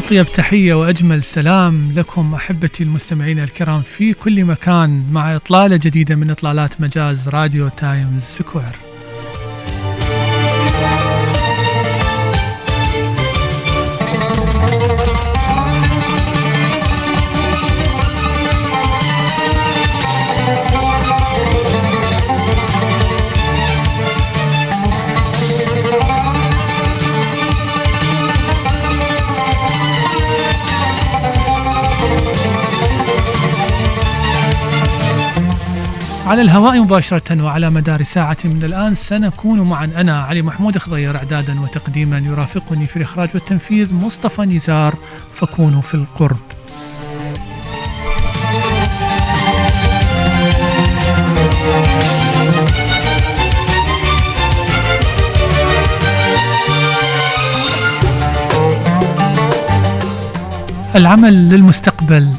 أطيب تحية وأجمل سلام لكم أحبتي المستمعين الكرام في كل مكان مع إطلالة جديدة من إطلالات مجاز راديو تايمز سكوير. على الهواء مباشرة وعلى مدار ساعة من الآن سنكون معا. أنا علي محمود خضير إعدادا وتقديما يرافقني في الإخراج والتنفيذ مصطفى نزار. فكونوا في القرب. العمل للمستقبل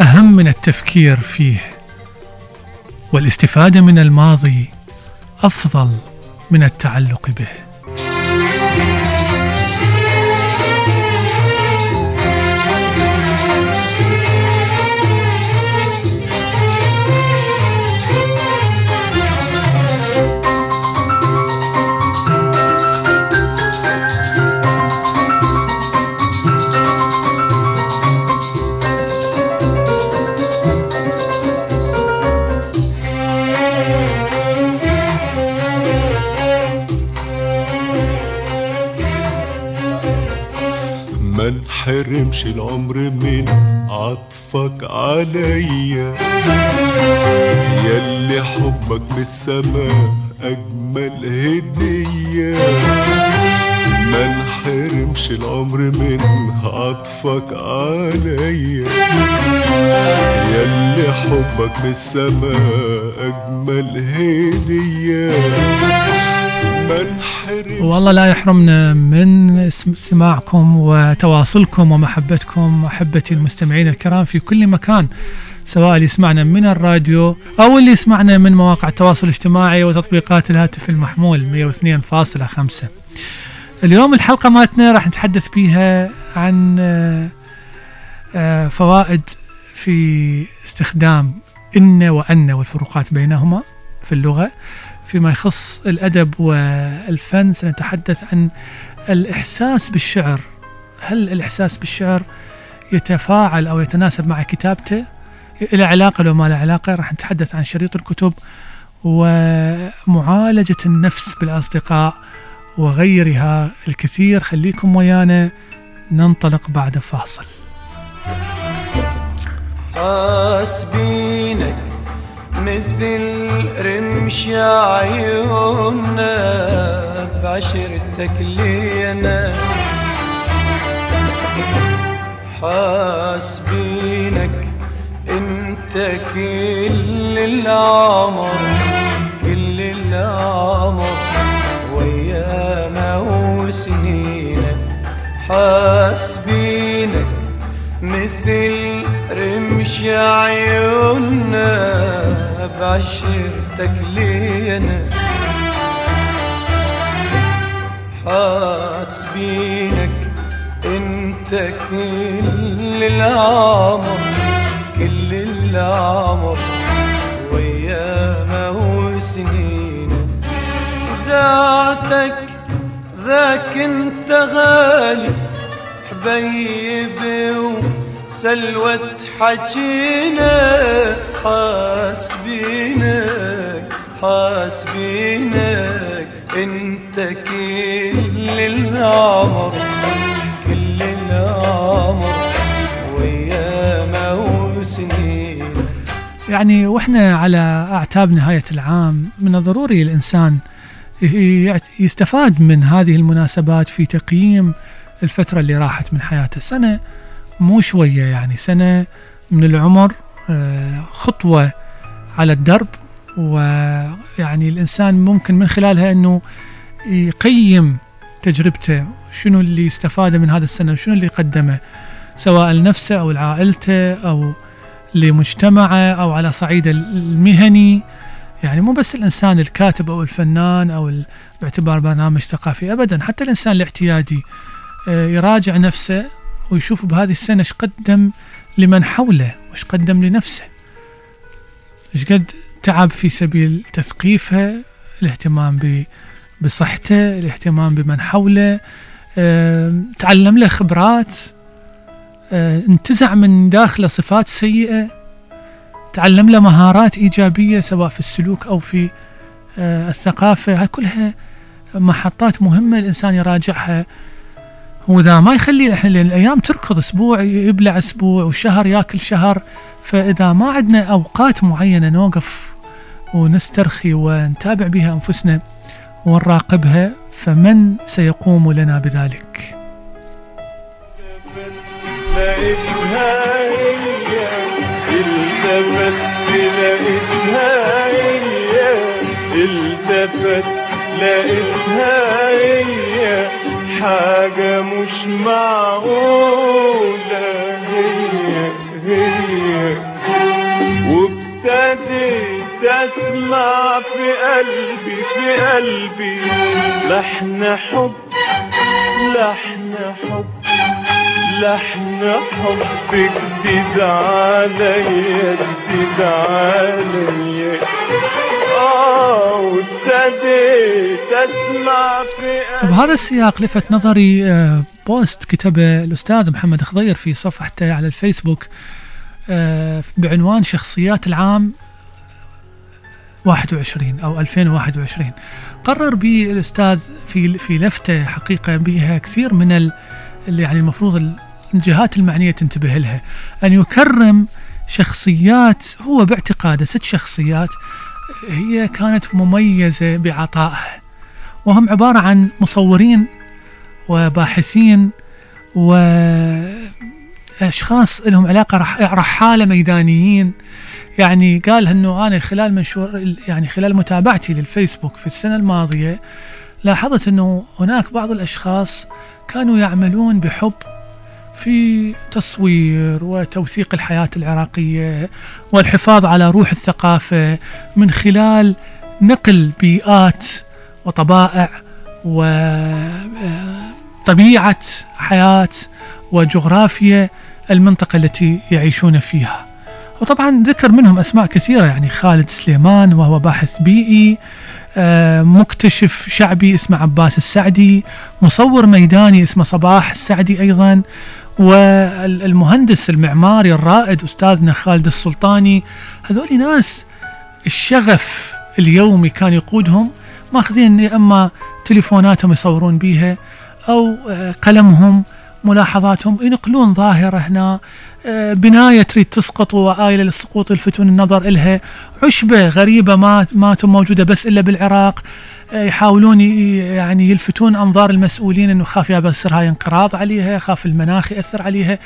أهم من التفكير فيه. والاستفادة من الماضي أفضل من التعلق به. ما انحرمش العمر من عطفك عليا ياللي حبك من السماء أجمل هدية. ما انحرمش العمر من عطفك عليا ياللي حبك من السماء أجمل هدية. ما انحرمش والله لا يحرمنا من سماعكم وتواصلكم ومحبتكم أحبتي المستمعين الكرام في كل مكان سواء اللي يسمعنا من الراديو أو اللي يسمعنا من مواقع التواصل الاجتماعي وتطبيقات الهاتف المحمول 102.5 اليوم الحلقة مالتنا راح نتحدث فيها عن آه، فوائد في استخدام إن وأن والفروقات بينهما في اللغة. فيما يخص الأدب والفن سنتحدث عن الإحساس بالشعر. هل الإحساس بالشعر يتفاعل أو يتناسب مع كتابته؟ إلى علاقة لو ما له علاقة راح نتحدث عن شريط الكتب ومعالجة النفس بالأصدقاء وغيرها الكثير. خليكم ويانا ننطلق بعد فاصل. حاسبينك مثل رمش عيوننا بعشرتك لينا حاسبينك انت كل العمر كل العمر ويانا وسنينك. حاسبينك مثل رمش عيوننا بعشرتك لينا. حاسبينك انت كل العمر كل العمر وياما وسنينا دعتك ذاك انت غالي حبيبي وسلوة حجينا حاسبينك حاسبينك. انت كل العمر كل العمر وياما وسنين يعني وإحنا على أعتاب نهاية العام من الضروري الإنسان يستفاد من هذه المناسبات في تقييم الفترة اللي راحت من حياته. سنة مو شوية يعني سنة من العمر آه، خطوة على الدرب. ويعني الإنسان ممكن من خلالها إنه يقيم تجربته شنو اللي استفاده من هذا السنة وشنو اللي قدمه سواء لنفسه أو لعائلته أو لمجتمعه أو على صعيد المهني. يعني مو بس الإنسان الكاتب أو الفنان ال- باعتبار برنامج ثقافي ابدا حتى الإنسان الاعتيادي آه، يراجع نفسه ويشوف بهذه السنة إيش قدم لمن حوله وإيش قدم لنفسه. إيش قد تعب في سبيل تثقيفها الاهتمام بصحته الاهتمام بمن حوله آه، تعلم له خبرات آه، انتزع من داخله صفات سيئة تعلم له مهارات إيجابية سواء في السلوك أو في آه، الثقافة. كلها محطات مهمة الإنسان يراجعها وإذا ما يخلي إحنا لأن الأيام تركض أسبوع يبلع أسبوع وشهر ياكل شهر. فإذا ما عندنا أوقات معينة نوقف ونسترخي ونتابع بها أنفسنا ونراقبها فمن سيقوم لنا بذلك؟ التفت لقيتها هي حاجة مش معقولة. هي هي. وابتديت اسمع في قلبي في قلبي. لحن حب لحن حب لحن حب جديد عليا جديد عليا. بهذا السياق لفت نظري آه، بوست كتبه الأستاذ محمد خضير في صفحته على الفيسبوك آه، بعنوان شخصيات العام 21 أو 2021 قرر به الأستاذ في في لفتة حقيقة بها كثير من ال اللي يعني المفروض الجهات المعنية تنتبه لها. أن يكرم شخصيات هو باعتقاده ست شخصيات هي كانت مميزة بعطائها. وهم عبارة عن مصورين وباحثين وأشخاص لهم علاقة رح رحالة ميدانيين. يعني قال إنه أنا خلال منشور يعني خلال متابعتي للفيسبوك في السنة الماضية لاحظت إنه هناك بعض الأشخاص كانوا يعملون بحب في تصوير وتوثيق الحياة العراقية والحفاظ على روح الثقافة من خلال نقل بيئات وطبائع وطبيعة حياة وجغرافيا المنطقة التي يعيشون فيها. وطبعا ذكر منهم أسماء كثيرة يعني خالد سليمان وهو باحث بيئي آه، مكتشف شعبي اسمه عباس السعدي مصور ميداني اسمه صباح السعدي أيضا والمهندس المعماري الرائد أستاذنا خالد السلطاني هذول ناس الشغف اليومي كان يقودهم ماخذين أما تليفوناتهم يصورون بيها أو آه، قلمهم ملاحظاتهم ينقلون ظاهرة هنا آه، بناية تريد تسقط وآيلة للسقوط يلفتون النظر إلها عشبة غريبة ما ما موجودة بس إلا بالعراق. يحاولون يعني يلفتون أنظار المسؤولين أنه خاف يا بصير هاي انقراض عليها خاف المناخ يأثر عليها.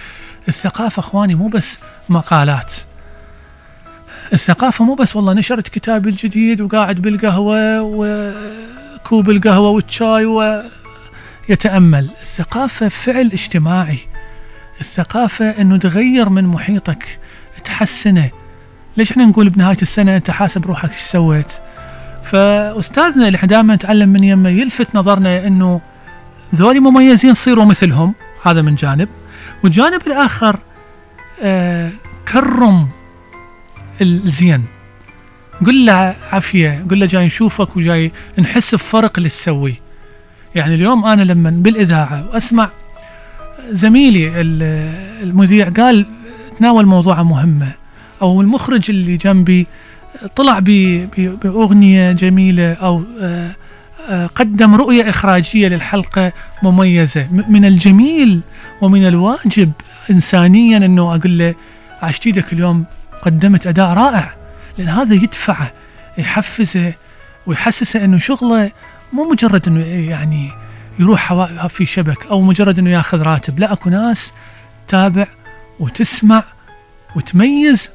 الثقافة أخواني مو بس مقالات. الثقافة مو بس والله نشرت كتابي الجديد وقاعد بالقهوة وكوب القهوة والشاي ويتأمل. الثقافة فعل اجتماعي. الثقافة إنه تغير من محيطك تحسنه. ليش إحنا نقول بنهاية السنة أنت حاسب روحك إيش سويت؟ فأستاذنا اللي إحنا دائما نتعلم من يمه يلفت نظرنا إنه ذولي مميزين صيروا مثلهم. هذا من جانب. والجانب الآخر آه كرم الزين. قل له عافية قل له جاي نشوفك وجاي نحس بفرق اللي تسويه. يعني اليوم أنا لما بالإذاعة وأسمع زميلي ال- المذيع قال تناول موضوعة مهمة أو المخرج اللي جنبي طلع بأغنية جميلة أو آه، آه، قدم رؤية إخراجية للحلقة مميزة. من الجميل ومن الواجب إنسانيا أنه أقول له عشت إيدك اليوم قدمت أداء رائع لأن هذا يدفعه يحفزه ويحسسه أنه شغله مو مجرد أنه يعني يروح في شبك أو مجرد أنه يأخذ راتب. لا أكو ناس تابع وتسمع وتميز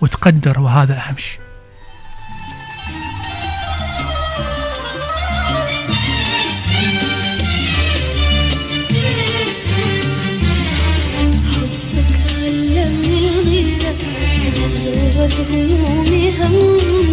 وتقدر وهذا أهم شيء. वक्त में हम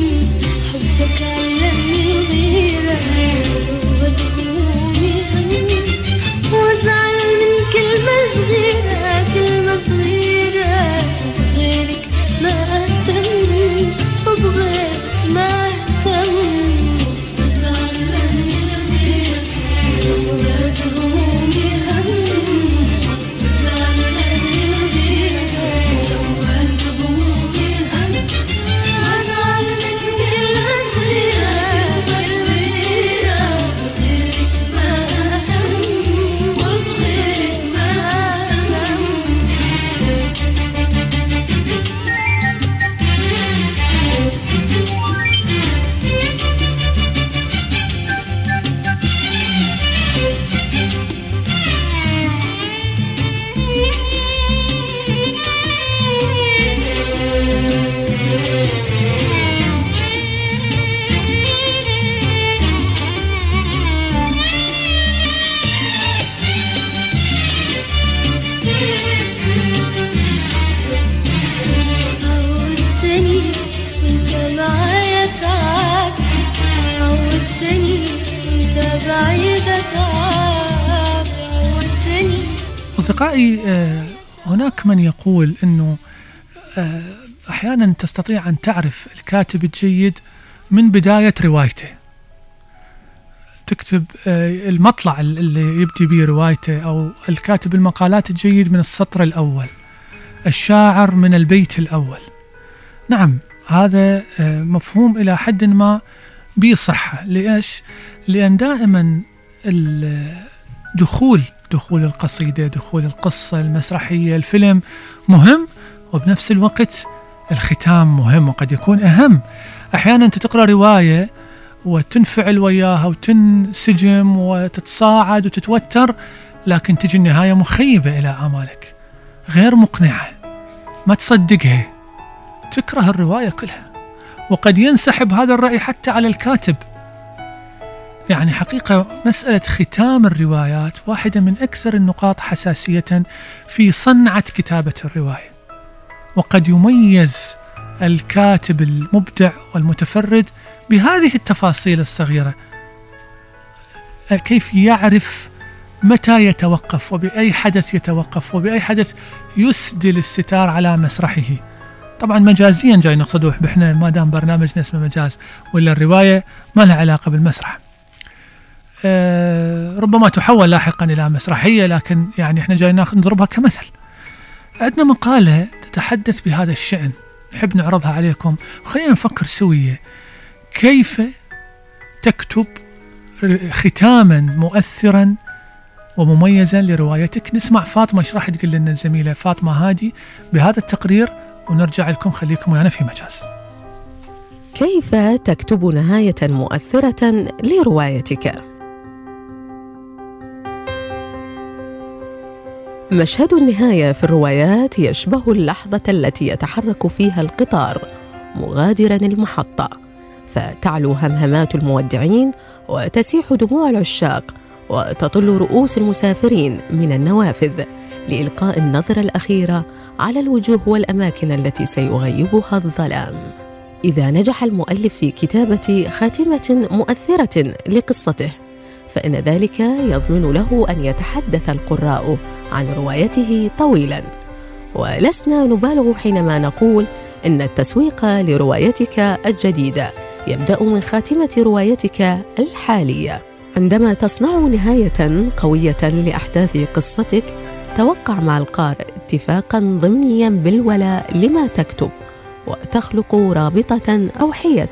أصدقائي آه، هناك من يقول أنه آه، أحيانا تستطيع أن تعرف الكاتب الجيد من بداية روايته. تكتب آه، المطلع اللي يبدي به روايته أو الكاتب المقالات الجيد من السطر الأول الشاعر من البيت الأول. نعم هذا مفهوم إلى حد ما بصحة. ليش؟ لأن دائما الدخول دخول القصيدة دخول القصة المسرحية. الفيلم مهم وبنفس الوقت الختام مهم وقد يكون أهم. أحيانا أنت تقرأ رواية وتنفعل وياها وتنسجم وتتصاعد وتتوتر لكن تجي النهاية مخيبة إلى آمالك. غير مقنعة. ما تصدقها. تكره الرواية كلها. وقد ينسحب هذا الرأي حتى على الكاتب. يعني حقيقة مسألة ختام الروايات واحدة من أكثر النقاط حساسية في صنعة كتابة الرواية. وقد يميز الكاتب المبدع والمتفرد بهذه التفاصيل الصغيرة. كيف يعرف متى يتوقف وبأي حدث يتوقف وبأي حدث يسدل الستار على مسرحه. طبعا مجازيا جاي نقصده إحنا ما دام برنامجنا اسمه مجاز ولا الرواية ما لها علاقة بالمسرح. ربما تحول لاحقا إلى مسرحية لكن يعني إحنا جاي نضربها كمثل. عندنا مقالة تتحدث بهذا الشأن. نحب نعرضها عليكم. خلينا نفكر سوية. كيف تكتب ختاما مؤثرا ومميزا لروايتك؟ نسمع فاطمة إيش راح تقول لنا الزميلة فاطمة هادي بهذا التقرير ونرجع لكم. خليكم ويانا في مجاز. كيف تكتب نهاية مؤثرة لروايتك؟ مشهد النهاية في الروايات يشبه اللحظة التي يتحرك فيها القطار مغادرا المحطة. فتعلو همهمات المودعين وتسيح دموع العشاق وتطل رؤوس المسافرين من النوافذ لإلقاء النظرة الأخيرة على الوجوه والأماكن التي سيغيبها الظلام. إذا نجح المؤلف في كتابة خاتمة مؤثرة لقصته فإن ذلك يضمن له أن يتحدث القراء عن روايته طويلاً. ولسنا نبالغ حينما نقول إن التسويق لروايتك الجديدة يبدأ من خاتمة روايتك الحالية. عندما تصنع نهاية قوية لأحداث قصتك توقع مع القارئ اتفاقا ضمنيا بالولاء لما تكتب وتخلق رابطة أوحية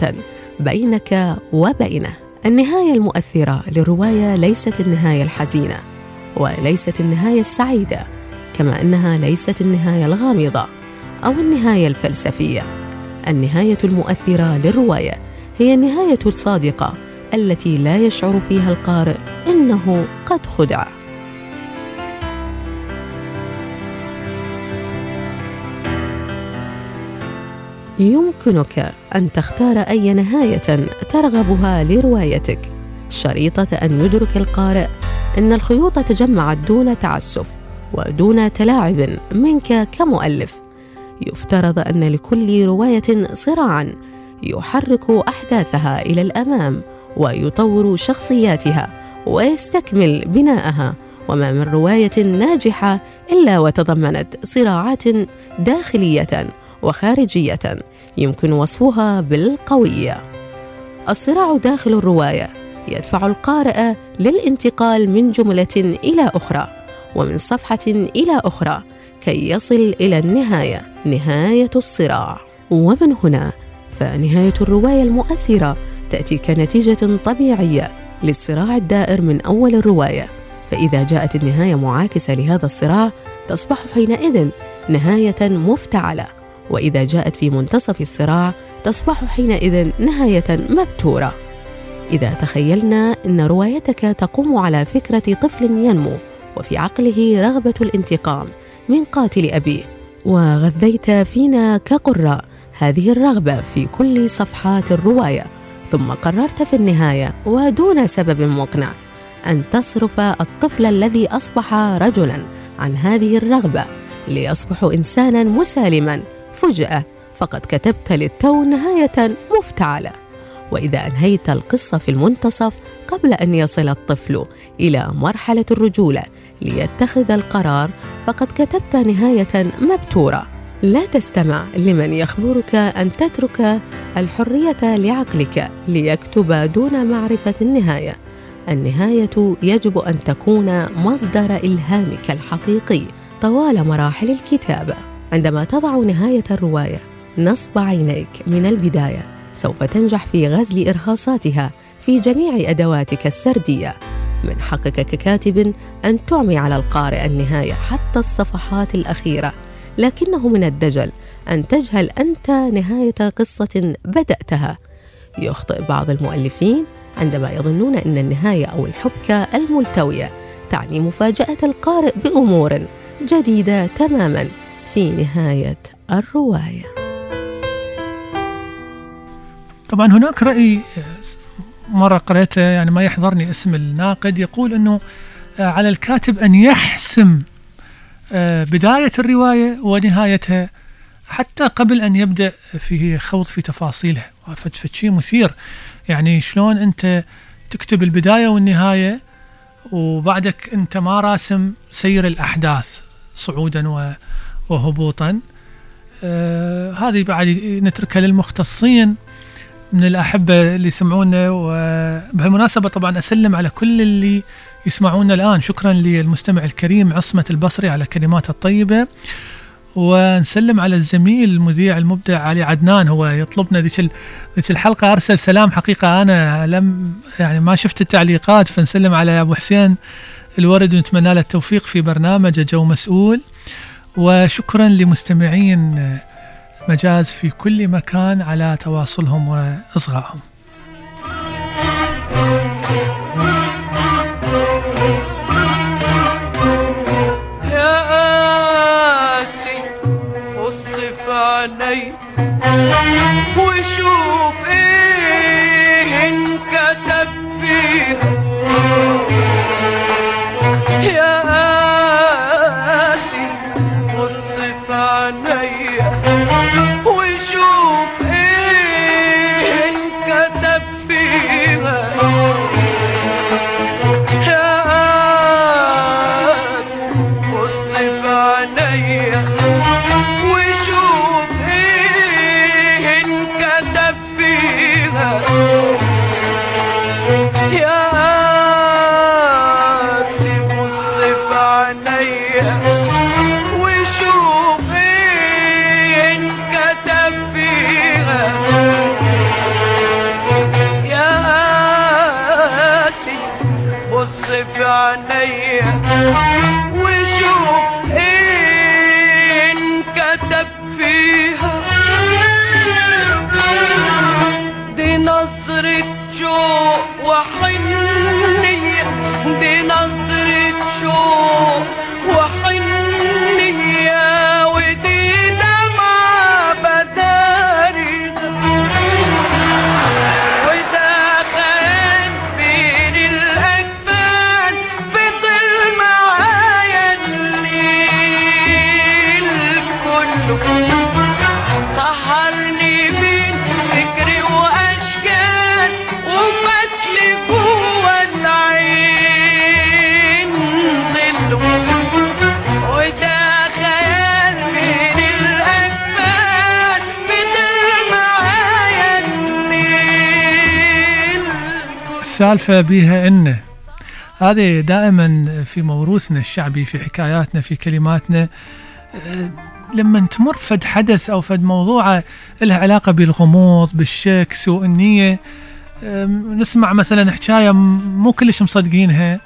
بينك وبينه. النهاية المؤثرة للرواية ليست النهاية الحزينة وليست النهاية السعيدة كما أنها ليست النهاية الغامضة أو النهاية الفلسفية. النهاية المؤثرة للرواية هي النهاية الصادقة التي لا يشعر فيها القارئ إنه قد خدع. يمكنك أن تختار أي نهاية ترغبها لروايتك. شريطة أن يدرك القارئ إن الخيوط تجمعت دون تعسف ودون تلاعب منك كمؤلف. يفترض أن لكل رواية صراعا يحرك أحداثها إلى الأمام ويطور شخصياتها ويستكمل بناءها. وما من رواية ناجحة إلا وتضمنت صراعات داخلية وخارجية يمكن وصفها بالقويه الصراع داخل الرواية يدفع القارئ للانتقال من جملة إلى أخرى ومن صفحة إلى أخرى كي يصل إلى النهاية نهاية الصراع. ومن هنا فنهاية الرواية المؤثرة تأتي كنتيجة طبيعية للصراع الدائر من أول الرواية. فإذا جاءت النهاية معاكسة لهذا الصراع تصبح حينئذ نهاية مفتعلة. وإذا جاءت في منتصف الصراع تصبح حينئذ نهاية مبتورة. إذا تخيلنا أن روايتك تقوم على فكرة طفل ينمو وفي عقله رغبة الانتقام من قاتل أبيه. وغذيت فينا كقراء هذه الرغبة في كل صفحات الرواية ثم قررت في النهاية ودون سبب مقنع أن تصرف الطفل الذي أصبح رجلا عن هذه الرغبة ليصبح انسانا مسالما فجأة فقد كتبت للتو نهاية مفتعلة. وإذا أنهيت القصة في المنتصف قبل أن يصل الطفل إلى مرحلة الرجولة ليتخذ القرار فقد كتبت نهاية مبتورة. لا تستمع لمن يخبرك أن تترك الحرية لعقلك ليكتب دون معرفة النهاية. النهاية يجب أن تكون مصدر إلهامك الحقيقي طوال مراحل الكتابة. عندما تضع نهاية الرواية نصب عينيك من البداية سوف تنجح في غزل إرهاصاتها في جميع أدواتك السردية. من حقك ككاتب أن تعمي على القارئ النهاية حتى الصفحات الأخيرة. لكنه من الدجل أن تجهل أنت نهاية قصة بدأتها. يخطئ بعض المؤلفين عندما يظنون إن النهاية أو الحبكة الملتوية تعني مفاجأة القارئ بأمور جديدة تماما. في نهاية الرواية. طبعا هناك رأي مرة قريته يعني ما يحضرني اسم الناقد يقول إنه على الكاتب أن يحسم آه، بداية الرواية ونهايتها حتى قبل أن يبدأ في خوض في تفاصيلها فشي مثير. يعني شلون أنت تكتب البداية والنهاية وبعدك أنت ما راسم سير الأحداث صعودا وهبوطا. آه هذه بعد نتركها للمختصين من الأحبة اللي يسمعونا وبهالمناسبة طبعا أسلم على كل اللي يسمعونا الآن. شكرا للمستمع الكريم عصمة البصري على كلماته الطيبة. ونسلم على الزميل المذيع المبدع علي عدنان هو يطلبنا ذيك ذيك الحلقة. أرسل سلام حقيقة أنا لم يعني ما شفت التعليقات. فنسلم على أبو حسين الورد ونتمنى له التوفيق في برنامج جو مسؤول. وشكرا لمستمعين مجاز في كل مكان على تواصلهم وإصغائهم. عيني وشوف إيه السالفة بها إن هذه دائما في موروثنا الشعبي في حكاياتنا في كلماتنا لما تمر فد حدث أو فد موضوع لها علاقة بالغموض بالشك سوء النية آم، نسمع مثلا حكاية م- مو كلش مصدقينها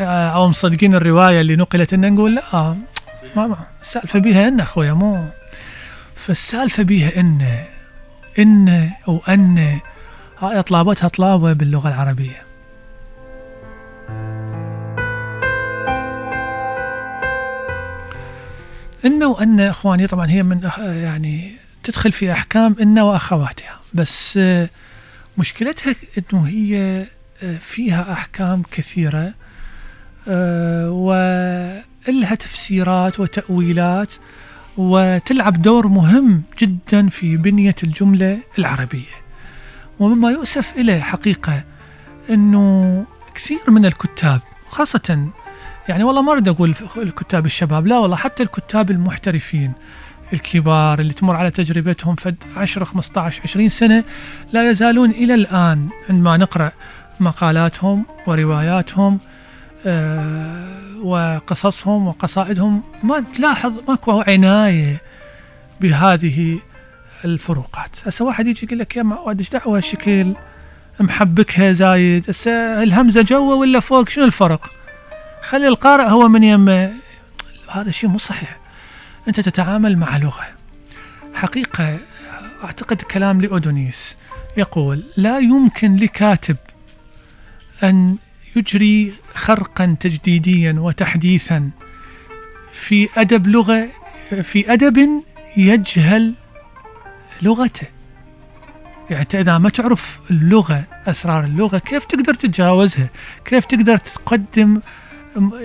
أو مصدقين الرواية اللي نقلت إن نقول لا ما السالفة بها إن أخويا مو. فالسالفة بها إن إن أو أن هاي طلابتها طلابة باللغة العربية. إن وأن إخواني طبعا هي من يعني تدخل في أحكام إن وأخواتها بس آه، مشكلتها إنه هي آه، فيها أحكام كثيرة آه، ولها تفسيرات وتأويلات وتلعب دور مهم جدا في بنية الجملة العربية. ومما يؤسف إليه حقيقة أنه كثير من الكتاب خاصة يعني والله ما أريد أقول الكتاب الشباب لا والله حتى الكتاب المحترفين الكبار اللي تمر على تجربتهم فد 10 15 20 سنة لا يزالون إلى الآن عندما نقرأ مقالاتهم ورواياتهم آه وقصصهم وقصائدهم. ما تلاحظ ماكو عناية بهذه الفروقات. هسه واحد يجي يقول لك يا معود إيش دعوة الشكل محبكها زايد. هسه الهمزة جوا ولا فوق؟ شنو الفرق؟ خلي القارئ هو من يمه هذا شيء مو صحيح. أنت تتعامل مع لغة. حقيقة أعتقد كلام لأودونيس يقول لا يمكن لكاتب أن يجري خرقا تجديديا وتحديثا في أدب لغة في أدب يجهل لغته. يعني إذا ما تعرف اللغة أسرار اللغة كيف تقدر تتجاوزها؟ كيف تقدر تقدم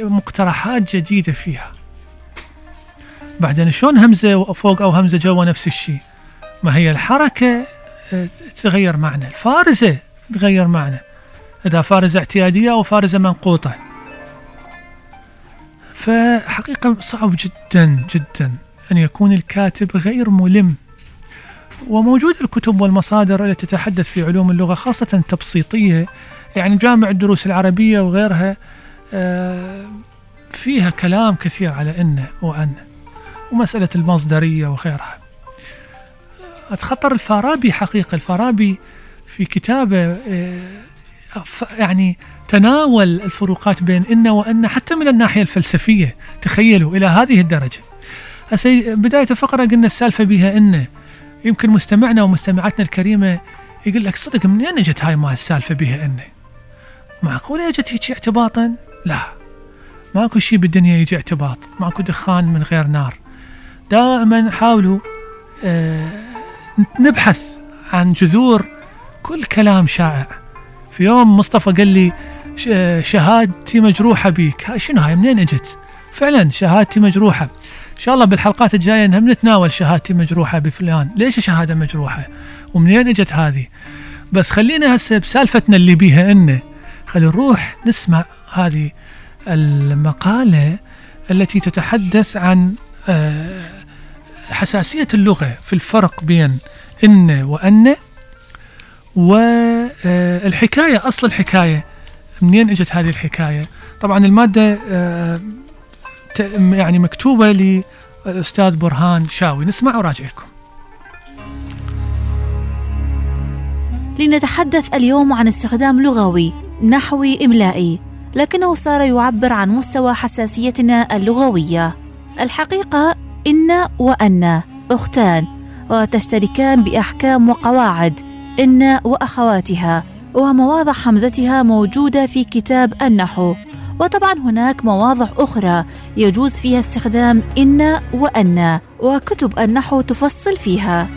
مقترحات جديدة فيها؟ بعدين شلون همزة فوق أو همزة جوا نفس الشيء؟ ما هي الحركة آه، تغير معنى. الفارزة تغير معنى. إذا فارزة اعتيادية أو فارزة منقوطة. فحقيقة صعب جدا جدا أن يكون الكاتب غير ملم. وموجود الكتب والمصادر التي تتحدث في علوم اللغة خاصة تبسيطية يعني جامع الدروس العربية وغيرها آه، فيها كلام كثير على إن وأن ومسألة المصدرية وغيرها. أتخطر الفارابي حقيقة الفارابي في كتابه آه، يعني تناول الفروقات بين إن وأن حتى من الناحية الفلسفية تخيلوا إلى هذه الدرجة. بداية الفقرة قلنا السالفة بها إن. يمكن مستمعنا ومستمعاتنا الكريمة يقول لك صدق منين اجت هاي مال السالفة بها إن معقولة اجت هيك اعتباطا؟ لا. ماكو شيء بالدنيا يجي اعتباط. ماكو دخان من غير نار. دائما حاولوا آه نبحث عن جذور كل كلام شائع. في يوم مصطفى قال لي شهادتي مجروحة بيك. هاي شنو هاي؟ منين اجت؟ فعلا شهادتي مجروحة. إن شاء الله بالحلقات الجاية هم نتناول شهادتي مجروحه بفلان. ليش شهاده مجروحة؟ ومنين إجت هذه؟ بس خلينا هسه بسالفتنا اللي بيها انه خلينا نروح نسمع هذه المقالة التي تتحدث عن آه، حساسية اللغة في الفرق بين إن وأن. والحكايه أصل الحكاية. منين إجت هذه الحكاية؟ طبعا المادة آه، يعني مكتوبة للأستاذ برهان شاوي. نسمع وراجع لكم لنتحدث اليوم عن استخدام لغوي نحوي إملائي لكنه صار يعبر عن مستوى حساسيتنا اللغوية. الحقيقة إن وأن أختان وتشتركان بأحكام وقواعد إن وأخواتها ومواضع حمزتها موجودة في كتاب النحو. وطبعا هناك مواضع أخرى يجوز فيها استخدام إن وأن وكتب النحو تفصل فيها.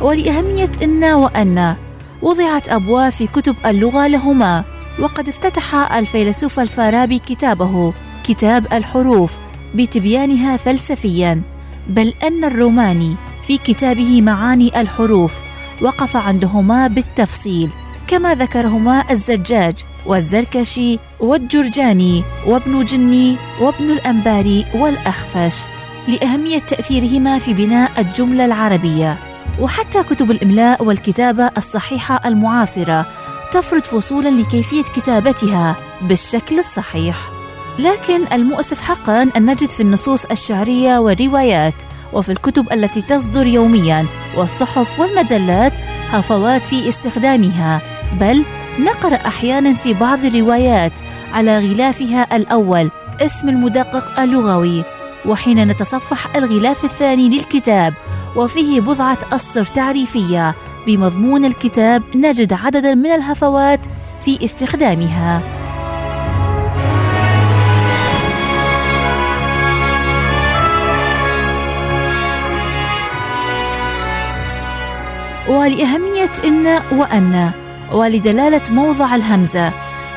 ولأهمية إن وأن وضعت أبواب في كتب اللغة لهما وقد افتتح الفيلسوف الفارابي كتابه كتاب الحروف بتبيانها فلسفيا. بل أن الروماني في كتابه معاني الحروف وقف عندهما بالتفصيل كما ذكرهما الزجاج. والزركشي والجرجاني وابن جني وابن الأنباري والأخفش لأهمية تأثيرهما في بناء الجملة العربية. وحتى كتب الإملاء والكتابة الصحيحة المعاصرة تفرض فصولا لكيفية كتابتها بالشكل الصحيح. لكن المؤسف حقا أن نجد في النصوص الشعرية والروايات وفي الكتب التي تصدر يوميا والصحف والمجلات هفوات في استخدامها بل نقرأ أحيانا في بعض الروايات على غلافها الأول اسم المدقق اللغوي. وحين نتصفح الغلاف الثاني للكتاب وفيه بضعة أسطر تعريفية. بمضمون الكتاب نجد عددا من الهفوات في استخدامها. ولأهمية إن وأن. ولدلالة موضع الهمزة.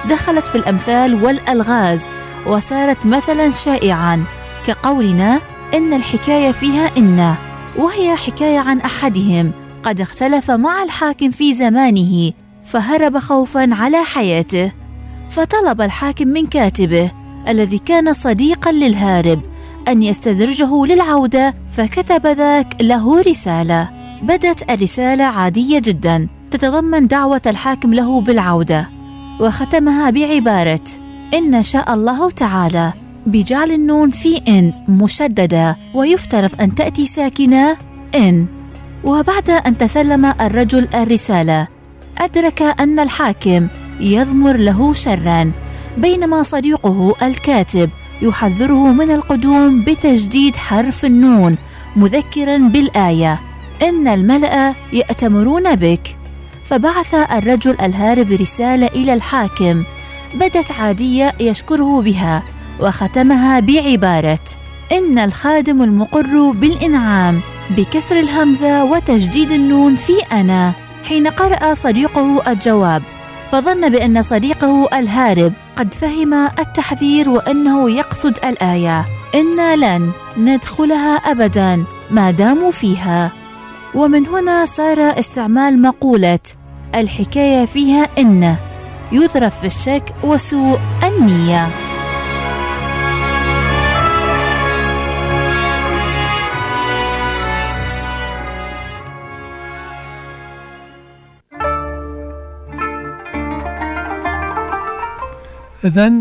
دخلت في الأمثال والألغاز وصارت مثلا شائعا كقولنا إن الحكاية فيها إن وهي حكاية عن أحدهم. قد اختلف مع الحاكم في زمانه فهرب خوفا على حياته. فطلب الحاكم من كاتبه الذي كان صديقا للهارب أن يستدرجه للعودة فكتب ذاك له رسالة. بدت الرسالة عادية جدا. تتضمن دعوة الحاكم له بالعودة وختمها بعبارة إن شاء الله تعالى بجعل النون في إن مشددة ويفترض أن تأتي ساكنة إن. وبعد أن تسلم الرجل الرسالة أدرك أن الحاكم يضمر له شرا بينما صديقه الكاتب يحذره من القدوم بتجديد حرف النون مذكرا بالآية إن الملأ يأتمرون بك فبعث الرجل الهارب رسالة إلى الحاكم. بدت عادية يشكره بها وختمها بعبارة إنّا الخادم المقر بالإنعام بكسر الهمزة وتشديد النون في إنّا. حين قرأ صديقه الجواب فظن بأن صديقه الهارب قد فهم التحذير وأنه يقصد الآية إنا لن ندخلها أبدا ما داموا فيها. ومن هنا صار استعمال مقولة الحكاية فيها إن. يثرف في الشك وسوء النية. إذا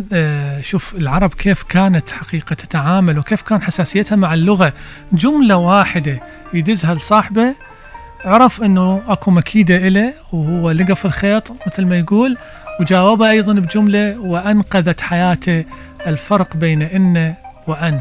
شوف العرب كيف كانت حقيقة تتعامل وكيف كان حساسيتها مع اللغة. جملة واحدة يدزها لصاحبه عرف إنه أكو مكيدة إله وهو لقى في الخيط مثل ما يقول وجاوبها أيضا بجملة وأنقذت حياته الفرق بين ان وان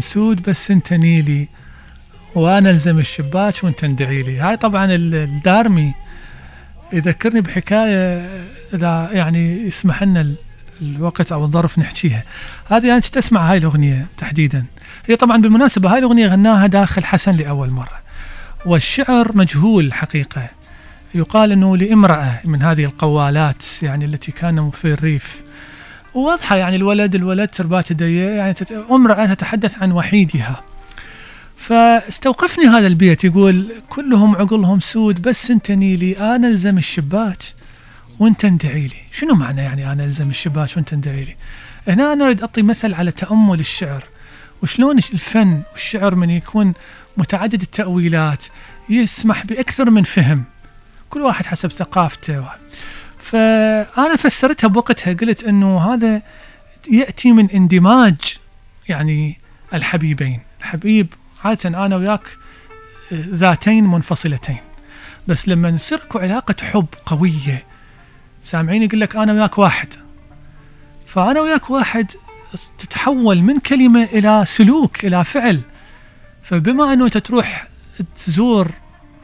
سود بس انت نيلي وأنا ألزم الشباك وأنت ندعي لي. هاي طبعا ال- الدارمي. يذكرني بحكاية إذا يعني يسمح لنا ال- الوقت أو الظرف نحكيها. هذه أنا كنت أسمع هاي الأغنية تحديدا. هي طبعا بالمناسبة هاي الأغنية غناها داخل حسن لأول مرة. والشعر مجهول الحقيقة يقال إنه لامرأة من هذه القوالات يعني التي كانوا في الريف واضحة يعني الولد الولد تربات ضيق يعني. امراه تتحدث عن وحيدها. فاستوقفني هذا البيت يقول كلهم عقلهم سود بس انت نيلي أنا ألزم الشباك وانت اندعي لي. شنو معنى يعني أنا ألزم الشباك وانت اندعي لي؟ هنا أنا أريد أعطي مثل على تأمل الشعر. وشلون الفن والشعر من يكون متعدد التأويلات يسمح بأكثر من فهم؟ كل واحد حسب ثقافته. فأنا فسرتها بوقتها قلت إنه هذا يأتي من اندماج يعني الحبيبين. الحبيب عادة أنا وياك آه، ذاتين منفصلتين. بس لما اكو علاقة حب قوية سامعين يقول لك أنا وياك واحد. فأنا وياك واحد تتحول من كلمة إلى سلوك إلى فعل. فبما أنه أنت تروح تزور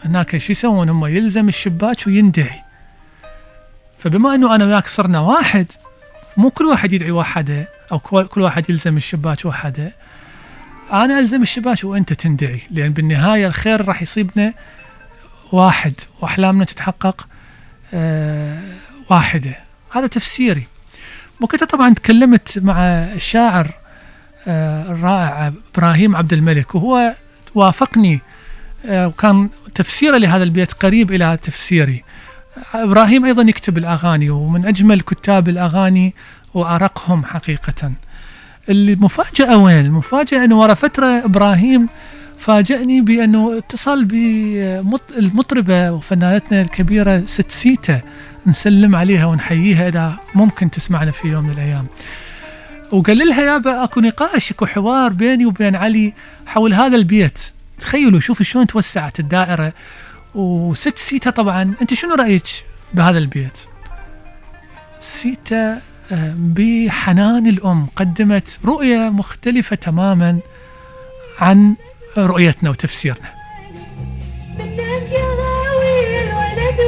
هناك شو يسوون؟ هم يلزم الشباك ويندعي. فبما أنه أنا وياك صرنا واحد مو كل واحد يدعي وحده أو كل واحد يلزم الشباك وحده أنا ألزم الشباك وأنت تندعي لأن بالنهاية الخير راح يصيبنا واحد وأحلامنا تتحقق آه واحدة. هذا تفسيري. وكنت طبعا تكلمت مع الشاعر آه الرائع إبراهيم عبد الملك وهو وافقني آه وكان تفسيره لهذا البيت قريب إلى تفسيري. إبراهيم أيضا يكتب الأغاني ومن أجمل كتاب الأغاني وأرقهم حقيقة. المفاجأة وين؟ المفاجأة إنه ورا فترة إبراهيم فاجأني بأنه اتصل بالمطربة وفنانتنا الكبيرة ست سيتا نسلم عليها ونحييها إذا ممكن تسمعنا في يوم من الأيام. وقال لها يابا أكو نقاش أكو حوار بيني وبين علي حول هذا البيت. تخيلوا شوفوا شلون توسعت الدائرة. وست سيتا طبعا. أنت شنو رأيك بهذا البيت؟ سيتا آه، بحنان الأم قدمت رؤية مختلفة تماما عن رؤيتنا وتفسيرنا. يا غاوي الولد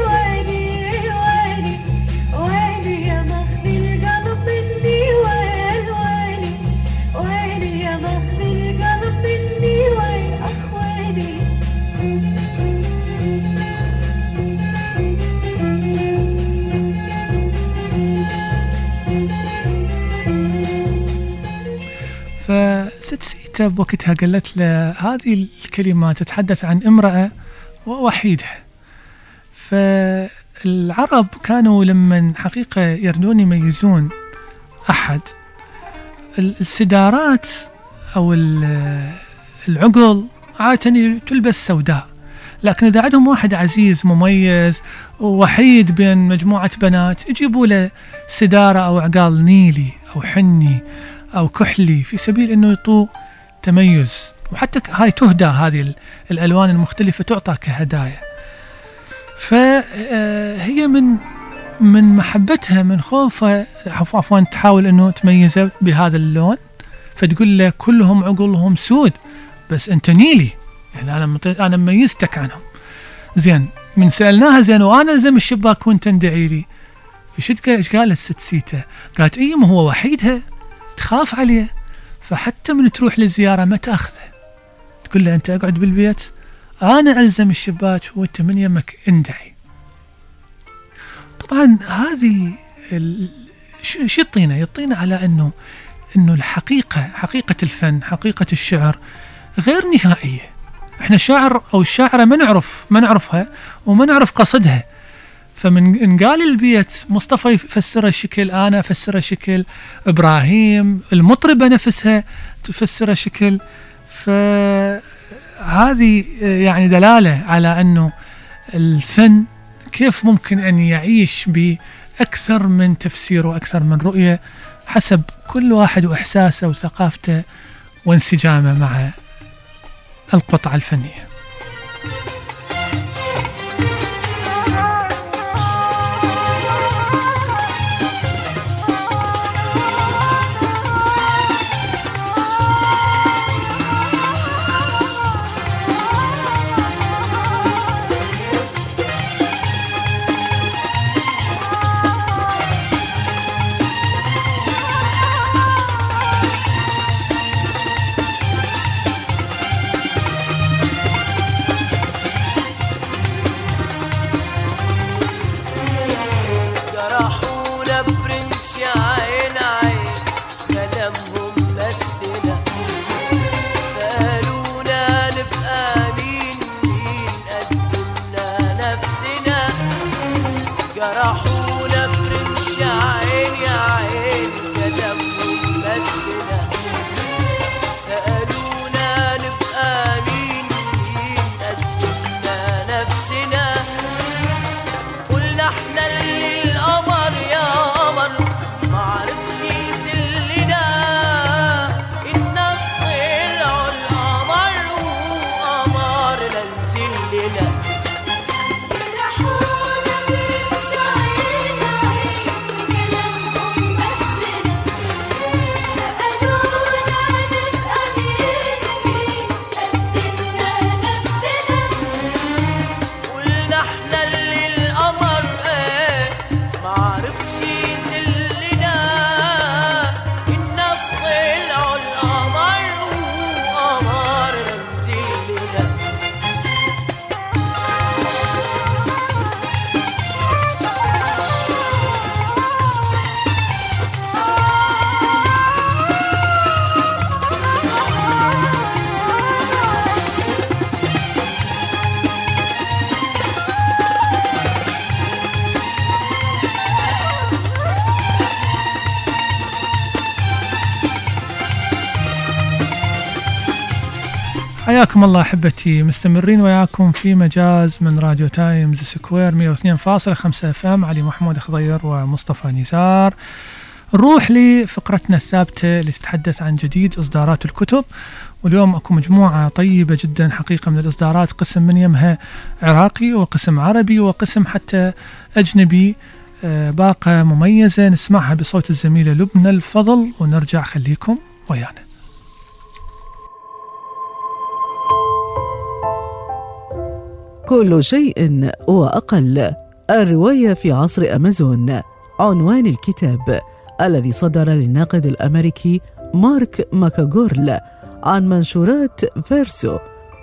سيتا بوقتها قالت له هذه الكلمة تتحدث عن امرأة ووحيدها فالعرب كانوا لما حقيقة يردون يميزون أحد. السدارات أو ال- العقل عادة تلبس سوداء لكن إذا عندهم واحد عزيز مميز ووحيد بين مجموعة بنات يجيبوا له سدارة أو عقال نيلي أو حني أو كحلي في سبيل أنه يعطوه تميز وحتى هاي تهدى هذه ال- الألوان المختلفة تعطى كهدايا. فهي من من محبتها من خوفها عف- عفوا تحاول إنه تميزه بهذا اللون. فتقول له كلهم عقلهم سود بس أنت نيلي. يعني أنا مط- أنا ميزتك عنهم. زين من سألناها زين وأنا الزم الشباك وانت أندعي لي. إيش قالت ست سيتا؟ قالت اي ما هو وحيدها. تخاف عليه. فحتى من تروح للزياره ما تأخذه. تقول له أنت أقعد بالبيت؟ أنا ألزم الشباك وأنت من يمك اندعي. طبعا هذه ال- شو يعطينا؟ يعطينا على انه إنه الحقيقة حقيقة الفن حقيقة الشعر غير نهائية. إحنا الشاعر أو الشاعرة ما نعرف ما نعرفها وما نعرف قصدها. فمن قال البيت مصطفى يفسرها شكل أنا افسرها شكل إبراهيم المطربه نفسها تفسرها شكل فهذه يعني دلالة على أنه الفن كيف ممكن أن يعيش بأكثر من تفسير وأكثر من رؤية حسب كل واحد وإحساسه وثقافته وانسجامه مع القطعه الفنية. حياكم الله أحبتي مستمرين وياكم في مجاز من راديو تايمز سكوير 102.5 FM. علي محمود خضير ومصطفى نزار. نروح لفقرتنا الثابتة اللي تتحدث عن جديد إصدارات الكتب. واليوم أكو مجموعة طيبة جدا حقيقة من الإصدارات قسم من يمها عراقي وقسم عربي وقسم حتى أجنبي. آه، باقة مميزة نسمعها بصوت الزميلة لبنى الفضل. ونرجع خليكم ويانا. كل شيء وأقل الرواية في عصر أمازون. عنوان الكتاب الذي صدر للناقد الأمريكي مارك ماكاغورل عن منشورات فيرسو.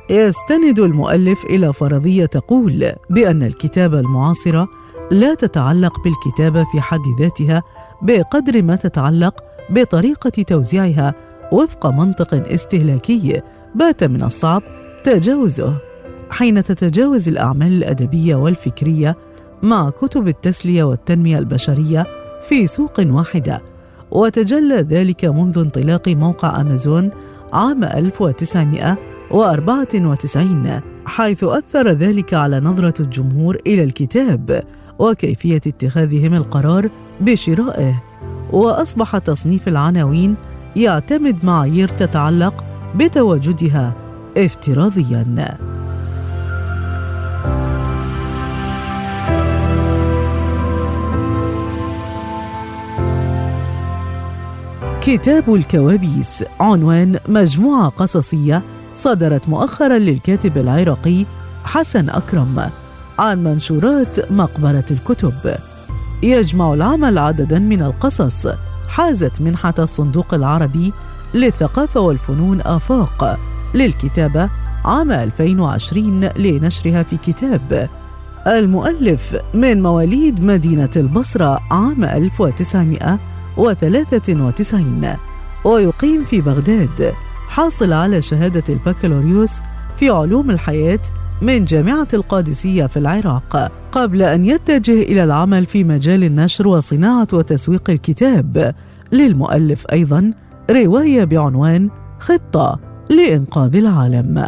يستند المؤلف إلى فرضية تقول بأن الكتابة المعاصرة لا تتعلق بالكتابة في حد ذاتها بقدر ما تتعلق بطريقة توزيعها وفق منطق استهلاكي بات من الصعب تجاوزه. حين تتجاوز الأعمال الأدبية والفكرية مع كتب التسلية والتنمية البشرية في سوق واحدة. وتجلى ذلك منذ انطلاق موقع أمازون عام 1994 حيث أثر ذلك على نظرة الجمهور إلى الكتاب وكيفية اتخاذهم القرار بشرائه. وأصبح تصنيف العناوين يعتمد معايير تتعلق بتواجدها افتراضياً. كتاب الكوابيس. عنوان مجموعة قصصية صدرت مؤخرا للكاتب العراقي حسن أكرم عن منشورات مقبرة الكتب. يجمع العمل عددا من القصص حازت منحة الصندوق العربي للثقافة والفنون آفاق للكتابة عام 2020 لنشرها في كتاب. المؤلف من مواليد مدينة البصرة عام 1993 ويقيم في بغداد. حاصل على شهادة البكالوريوس في علوم الحياة من جامعة القادسية في العراق. قبل أن يتجه إلى العمل في مجال النشر وصناعة وتسويق الكتاب. للمؤلف أيضا رواية بعنوان خطة لإنقاذ العالم.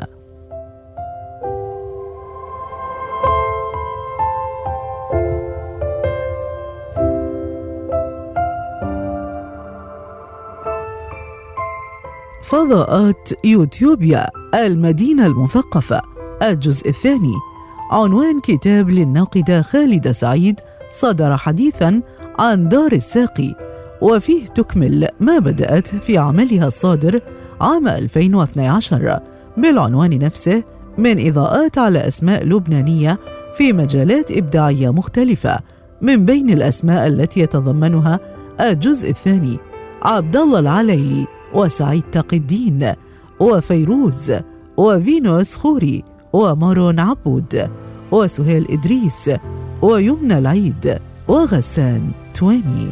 فضاءات يوتيوبيا المدينة المثقفة. الجزء الثاني. عنوان كتاب للناقدة خالدة سعيد صدر حديثا عن دار الساقي وفيه تكمل ما بدأت في عملها الصادر عام 2012 بالعنوان نفسه من إضاءات على أسماء لبنانية في مجالات إبداعية مختلفة من بين الأسماء التي يتضمنها الجزء الثاني عبد الله العليلي. وسعيد تقي الدين وفيروز وفينوس خوري ومارون عبود وسهيل إدريس ويمنى العيد وغسان تواني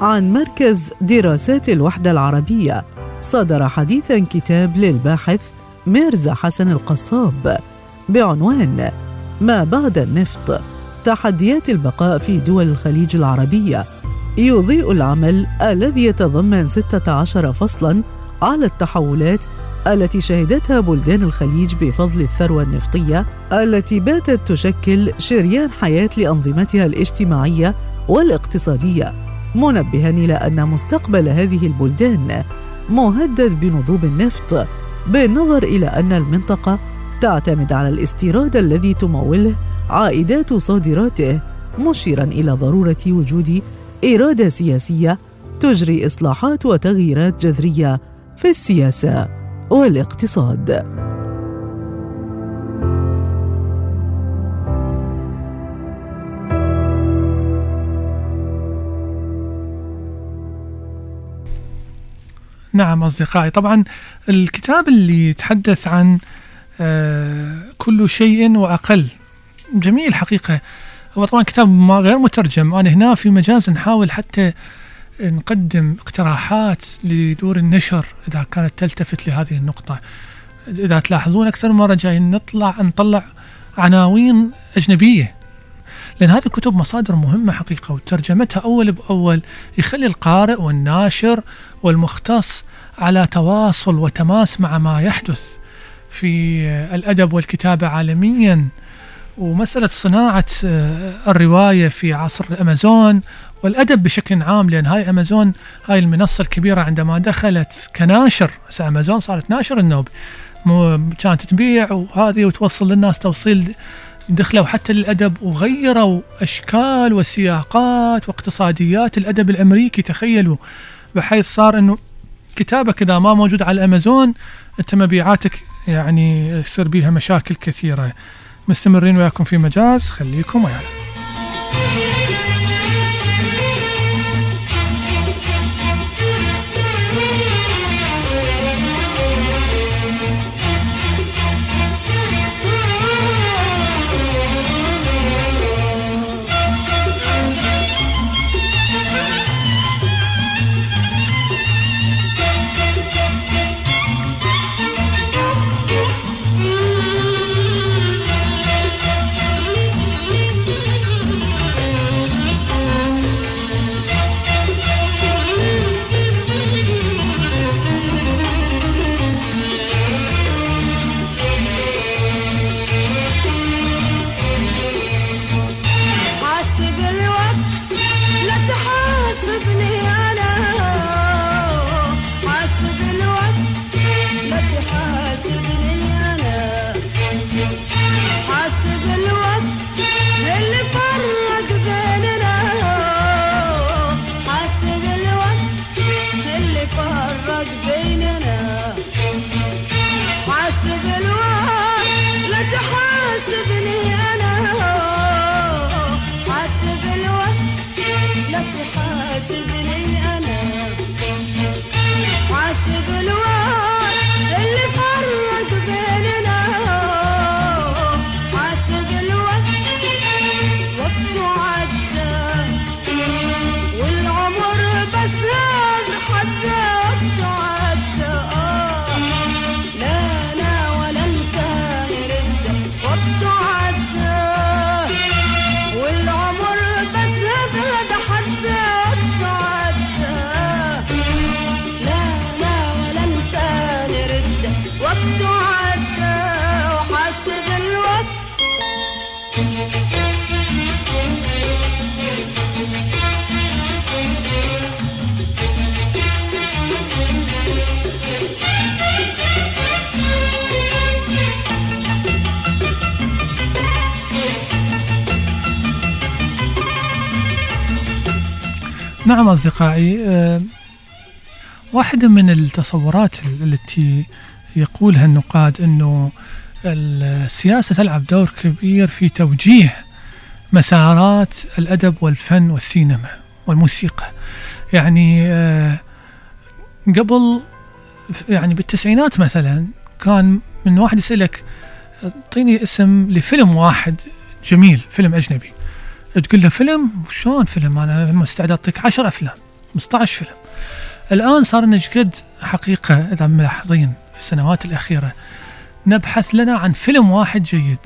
عن مركز دراسات الوحدة العربية صدر حديثا كتاب للباحث ميرزا حسن القصاب. بعنوان ما بعد النفط. تحديات البقاء في دول الخليج العربية. يضيء العمل الذي يتضمن 16 فصلاً على التحولات التي شهدتها بلدان الخليج بفضل الثروة النفطية التي باتت تشكل شريان حياة لأنظمتها الاجتماعية والاقتصادية. منبها إلى أن مستقبل هذه البلدان مهدد بنضوب النفط بالنظر إلى أن المنطقة تعتمد على الاستيراد الذي تموله عائدات صادراته مشيرا إلى ضرورة وجود إرادة سياسية تجري إصلاحات وتغييرات جذرية في السياسة والاقتصاد. نعم أصدقائي طبعا الكتاب اللي يتحدث عن كل شيء وأقل. جميل حقيقة. هو طبعا كتاب غير مترجم. أنا هنا في مجاز نحاول حتى نقدم اقتراحات لدور النشر إذا كانت تلتفت لهذه النقطة. إذا تلاحظون أكثر مرة جايين نطلع نطلع عناوين أجنبية. لأن هذه الكتب مصادر مهمة حقيقة وترجمتها أول بأول يخلي القارئ والناشر والمختص على تواصل وتماس مع ما يحدث. في الأدب والكتابة عالميا ومسألة صناعة آه، الرواية في عصر أمازون والأدب بشكل عام لأن هاي أمازون هاي المنصة الكبيرة عندما دخلت كناشر أمازون صارت ناشر النوب كانت تبيع وهذه وتوصل للناس توصيل دخلوا حتى للأدب وغيروا أشكال وسياقات واقتصاديات الأدب الأمريكي تخيلوا بحيث صار أنه كتابك إذا ما موجود على الأمازون أنت مبيعاتك يعني يصير بيها مشاكل كثيرة. مستمرين وياكم في مجاز خليكم ويانا. نعم أصدقائي آه، واحدة من التصورات التي يقولها النقاد أنه السياسة تلعب دور كبير في توجيه مسارات الأدب والفن والسينما والموسيقى. يعني آه، قبل يعني بالتسعينات مثلا كان من واحد يسألك أعطيني اسم لفيلم واحد جميل فيلم أجنبي. تقول له فيلم؟ شلون فيلم؟ أنا مستعد أعطيك 10 أفلام 15 فيلم. الآن صار نجد حقيقة إذا ملاحظين في السنوات الأخيرة نبحث لنا عن فيلم واحد جيد.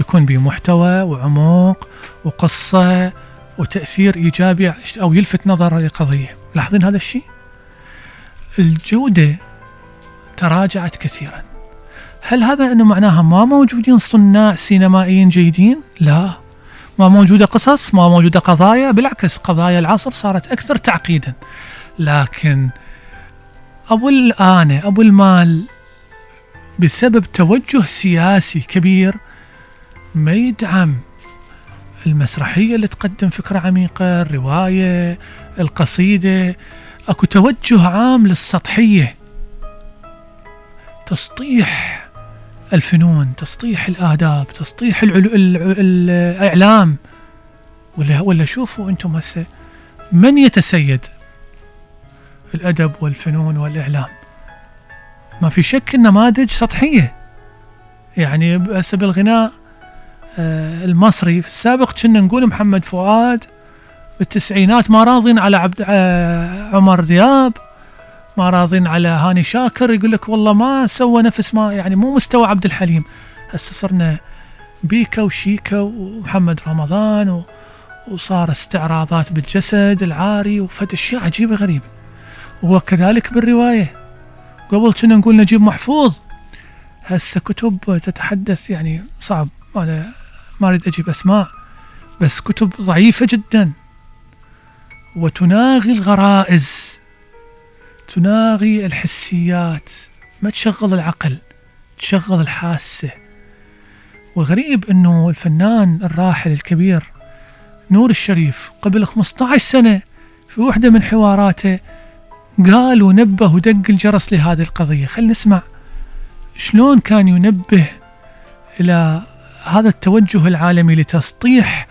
يكون به محتوى وعمق وقصة وتأثير إيجابي أو يلفت نظر لقضية. لاحظين هذا الشيء؟ الجودة تراجعت كثيرا. هل هذا إنه معناها ما موجودين صناع سينمائيين جيدين؟ لا. ما موجودة قصص ما موجودة قضايا بالعكس قضايا العصر صارت أكثر تعقيدا. لكن أبو الآنة أبو المال بسبب توجه سياسي كبير ما يدعم المسرحية اللي تقدم فكرة عميقة الرواية القصيدة. أكو توجه عام للسطحية. تسطيح الفنون تسطيح الآداب تسطيح العلو ال- الإعلام. ولا ولا شوفوا أنتم هسه من يتسيد الأدب والفنون والإعلام. ما في شك النماذج سطحية. يعني هسه بالغناء آه، المصري في السابق كنا نقول محمد فؤاد بالتسعينات ما راضين على عبد آه، عمر دياب. ما راضين على هاني شاكر يقول لك والله ما سوى نفس ما يعني مو مستوى عبد الحليم. هسه صرنا بيكا وشيكا ومحمد رمضان و... وصار استعراضات بالجسد العاري وفد أشياء عجيبة غريبة. وكذلك بالرواية. قبل كنا نقول نجيب محفوظ. هسه كتب تتحدث يعني صعب. أنا ما أريد أجيب أسماء بس كتب ضعيفة جدا. وتناغي الغرائز. تناغي الحسيات ما تشغل العقل تشغل الحاسة. وغريب إنه الفنان الراحل الكبير نور الشريف قبل 15 سنة في وحدة من حواراته قال ونبه ودق الجرس لهذه القضية. خلينا نسمع شلون كان ينبه إلى هذا التوجه العالمي لتسطيح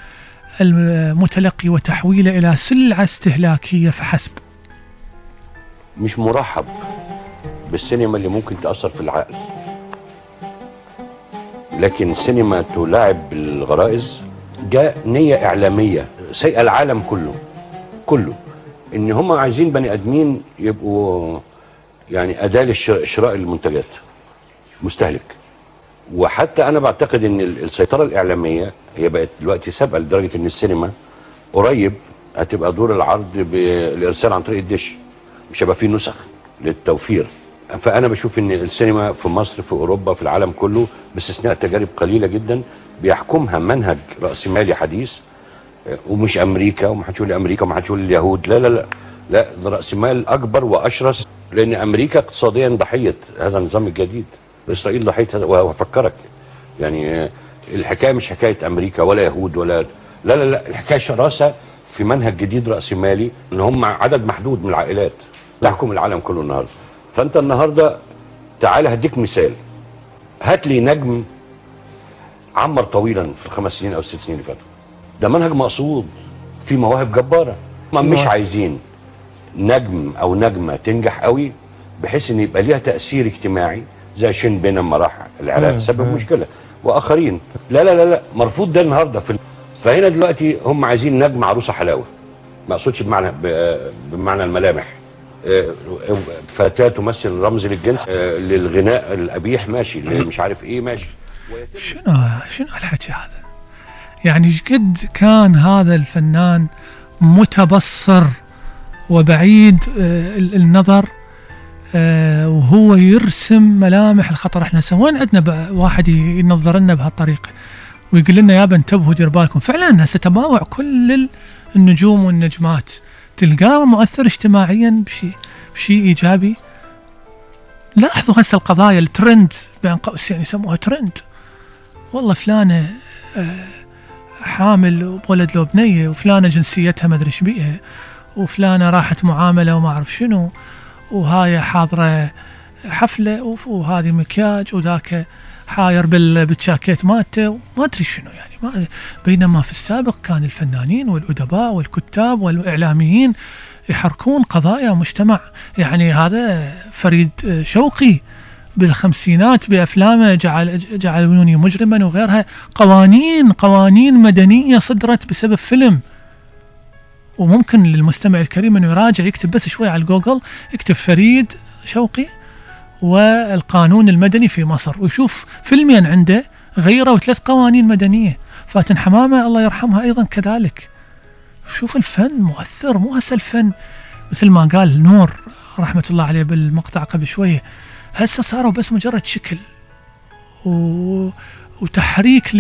المتلقي وتحويله إلى سلعة استهلاكية فحسب. مش مرحب بالسينما اللي ممكن تأثر في العقل. لكن السينما تلاعب بالغرائز جاء نية إعلامية سيئة العالم كله كله. إن هم عايزين بني آدمين يبقوا يعني أداة لشراء المنتجات. مستهلك. وحتى أنا بعتقد إن ال- السيطرة الإعلامية هي بقت دلوقتي سابقة لدرجة إن السينما قريب هتبقى دور العرض بالإرسال عن طريق الدش. مش هيبقى فيه نسخ للتوفير. فأنا بشوف إن السينما في مصر في أوروبا في العالم كله باستثناء تجارب قليلة جدا بيحكمها منهج رأسمالي حديث ومش أمريكا ومحدش يقول أمريكا ومحدش يقول لي اليهود. لا لا لا لا ده راس مال أكبر وأشرس لأن أمريكا اقتصاديا ضحيه هذا النظام الجديد. إسرائيل ضحيه هذا وهفكرك يعني الحكاية مش حكاية أمريكا ولا يهود ولا لا لا لا الحكاية شراسة في منهج جديد رأسمالي إن هم عدد محدود من العائلات. تحكم العالم كله النهارده. فأنت النهارده تعالى هديك مثال. هات لي نجم عمر طويلا في الخمس سنين أو الست سنين اللي فاتوا. ده منهج مقصود في مواهب جبارة. ما مش عايزين نجم أو نجمة تنجح قوي بحيث إن يبقى ليها تأثير اجتماعي زي شين بين لما راح العراق سبب مشكلة. وآخرين. لا لا لا لا. مرفوض ده النهارده في فهنا دلوقتي هم عايزين نجم عروسة حلاوة. ما أقصدش بمعنى بمعنى الملامح. آه، فتاة تمثل رمز للجنس آه، للغناء القبيح ماشي مش عارف إيه ماشي. شنو شنو الحكي هذا؟ يعني قد كان هذا الفنان متبصر وبعيد آه، ال- النظر آه، وهو يرسم ملامح الخطر؟ إحنا وين عندنا واحد ينظر لنا بهالطريقة ويقول لنا يابا انتبهوا دير بالكم. فعلا هسه تباوع كل ال- النجوم والنجمات. تلقاه مؤثر اجتماعيا بشيء بشيء إيجابي. لاحظوا هسه القضايا الترند بين قوسين يسموها ترند. والله فلانة آه، حامل وبولد له بنية وفلانة جنسيتها ما أدري إيش بيها وفلانة راحت معاملة وما أعرف شنو وهاي حاضرة حفلة وهذه مكياج وذاك حاير بال- بالجاكيت مالته وما أدري شنو يعني. ما بينما في السابق كان الفنانين والأدباء والكتاب والإعلاميين يحركون قضايا مجتمع. يعني هذا فريد شوقي بالخمسينات بأفلامه جعل جعلوني مجرما وغيرها. قوانين قوانين مدنية صدرت بسبب فيلم. وممكن للمستمع الكريم أنه يراجع يكتب بس شوي على الجوجل يكتب فريد شوقي. والقانون المدني في مصر. ويشوف فيلمين عنده غيروا ثلاث قوانين مدنية. فاتن حمامة الله يرحمها أيضا كذلك. شوف الفن مؤثر مو هسه الفن. مثل ما قال نور رحمة الله عليه بالمقطع قبل شوية هسه صاروا بس مجرد شكل و... وتحريك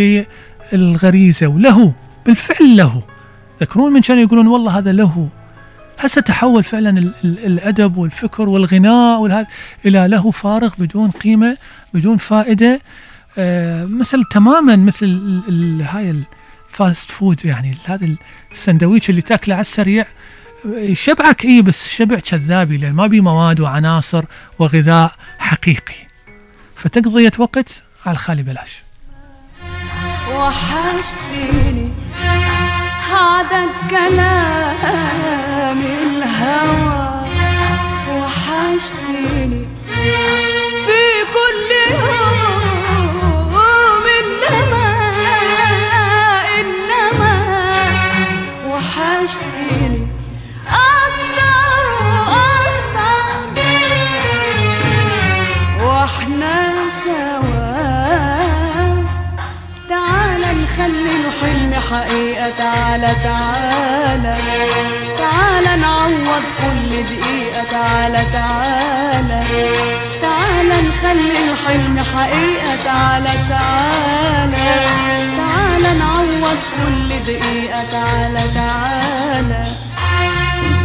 للغريزة ولهو بالفعل لهو. تذكرون من كانوا يقولون والله هذا لهو؟ هسه تحول فعلا ال- ال- الأدب والفكر والغناء إلى لهو فارغ بدون قيمة بدون فائدة؟ آه مثل تماما مثل هاي ال fast food يعني هذا السندويش اللي تأكله على السريع. يشبعك اي بس شبع كذابي لأن ما بيه مواد وعناصر وغذاء حقيقي. فتقضية وقت على الخالي بلاش. وحشتني عدد كلام الهوى وحشتني. حقيقة تعالى تعالى تعالى نعوض كل دقيقة تعالى تعالى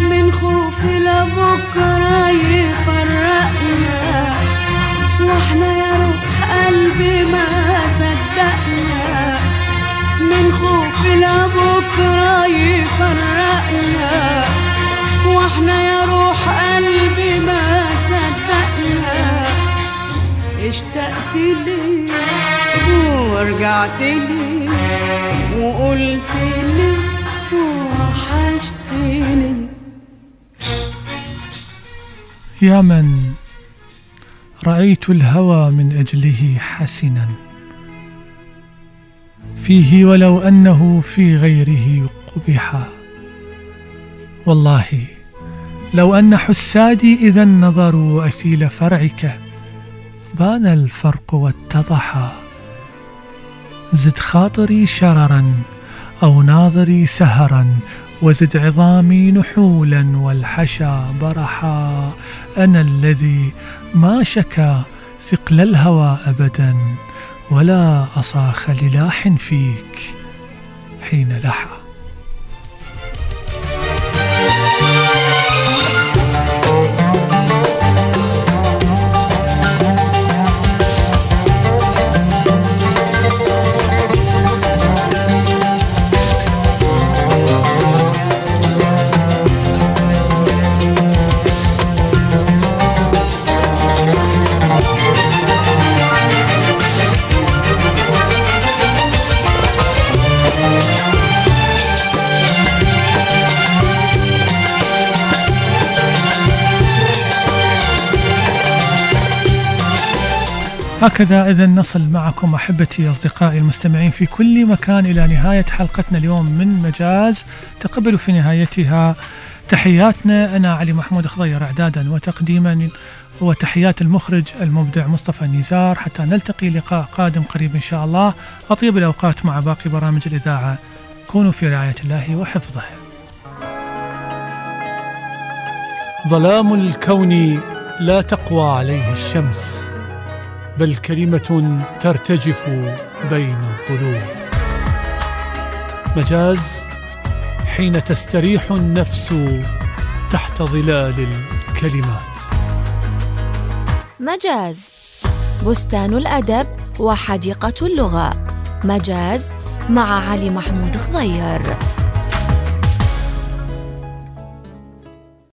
من خوف لبكرة يفرقنا وإحنا يا روح قلبي ما صدقنا. من خوف لبكرة يفرقنا وإحنا يا اشتقت لي ورجعت لي وقلت لي وحشتني يا من رأيت الهوى من أجله حسنا. فيه ولو أنه في غيره قبحا والله لو أن حسادي إذا نظروا أثيل فرعك. بان الفرق واتضحا زد خاطري شررا أو ناظري سهرا وزد عظامي نحولا والحشا برحا. أنا الذي ما شكا ثقل الهوى أبدا ولا أصاخ للاح فيك حين لحى هكذا إذا نصل معكم أحبتي أصدقائي المستمعين في كل مكان إلى نهاية حلقتنا اليوم من مجاز. تقبلوا في نهايتها تحياتنا. أنا علي محمود خضير إعدادا وتقديما وتحيات المخرج المبدع مصطفى نزار. حتى نلتقي لقاء قادم قريب إن شاء الله. أطيب الأوقات مع باقي برامج الإذاعة. كونوا في رعاية الله وحفظه. ظلام الكون لا تقوى عليه الشمس. بل كلمة ترتجف بين الظلوم مجاز حين تستريح النفس تحت ظلال الكلمات. مجاز بستان الأدب وحديقة اللغة. مجاز مع علي محمود خضير.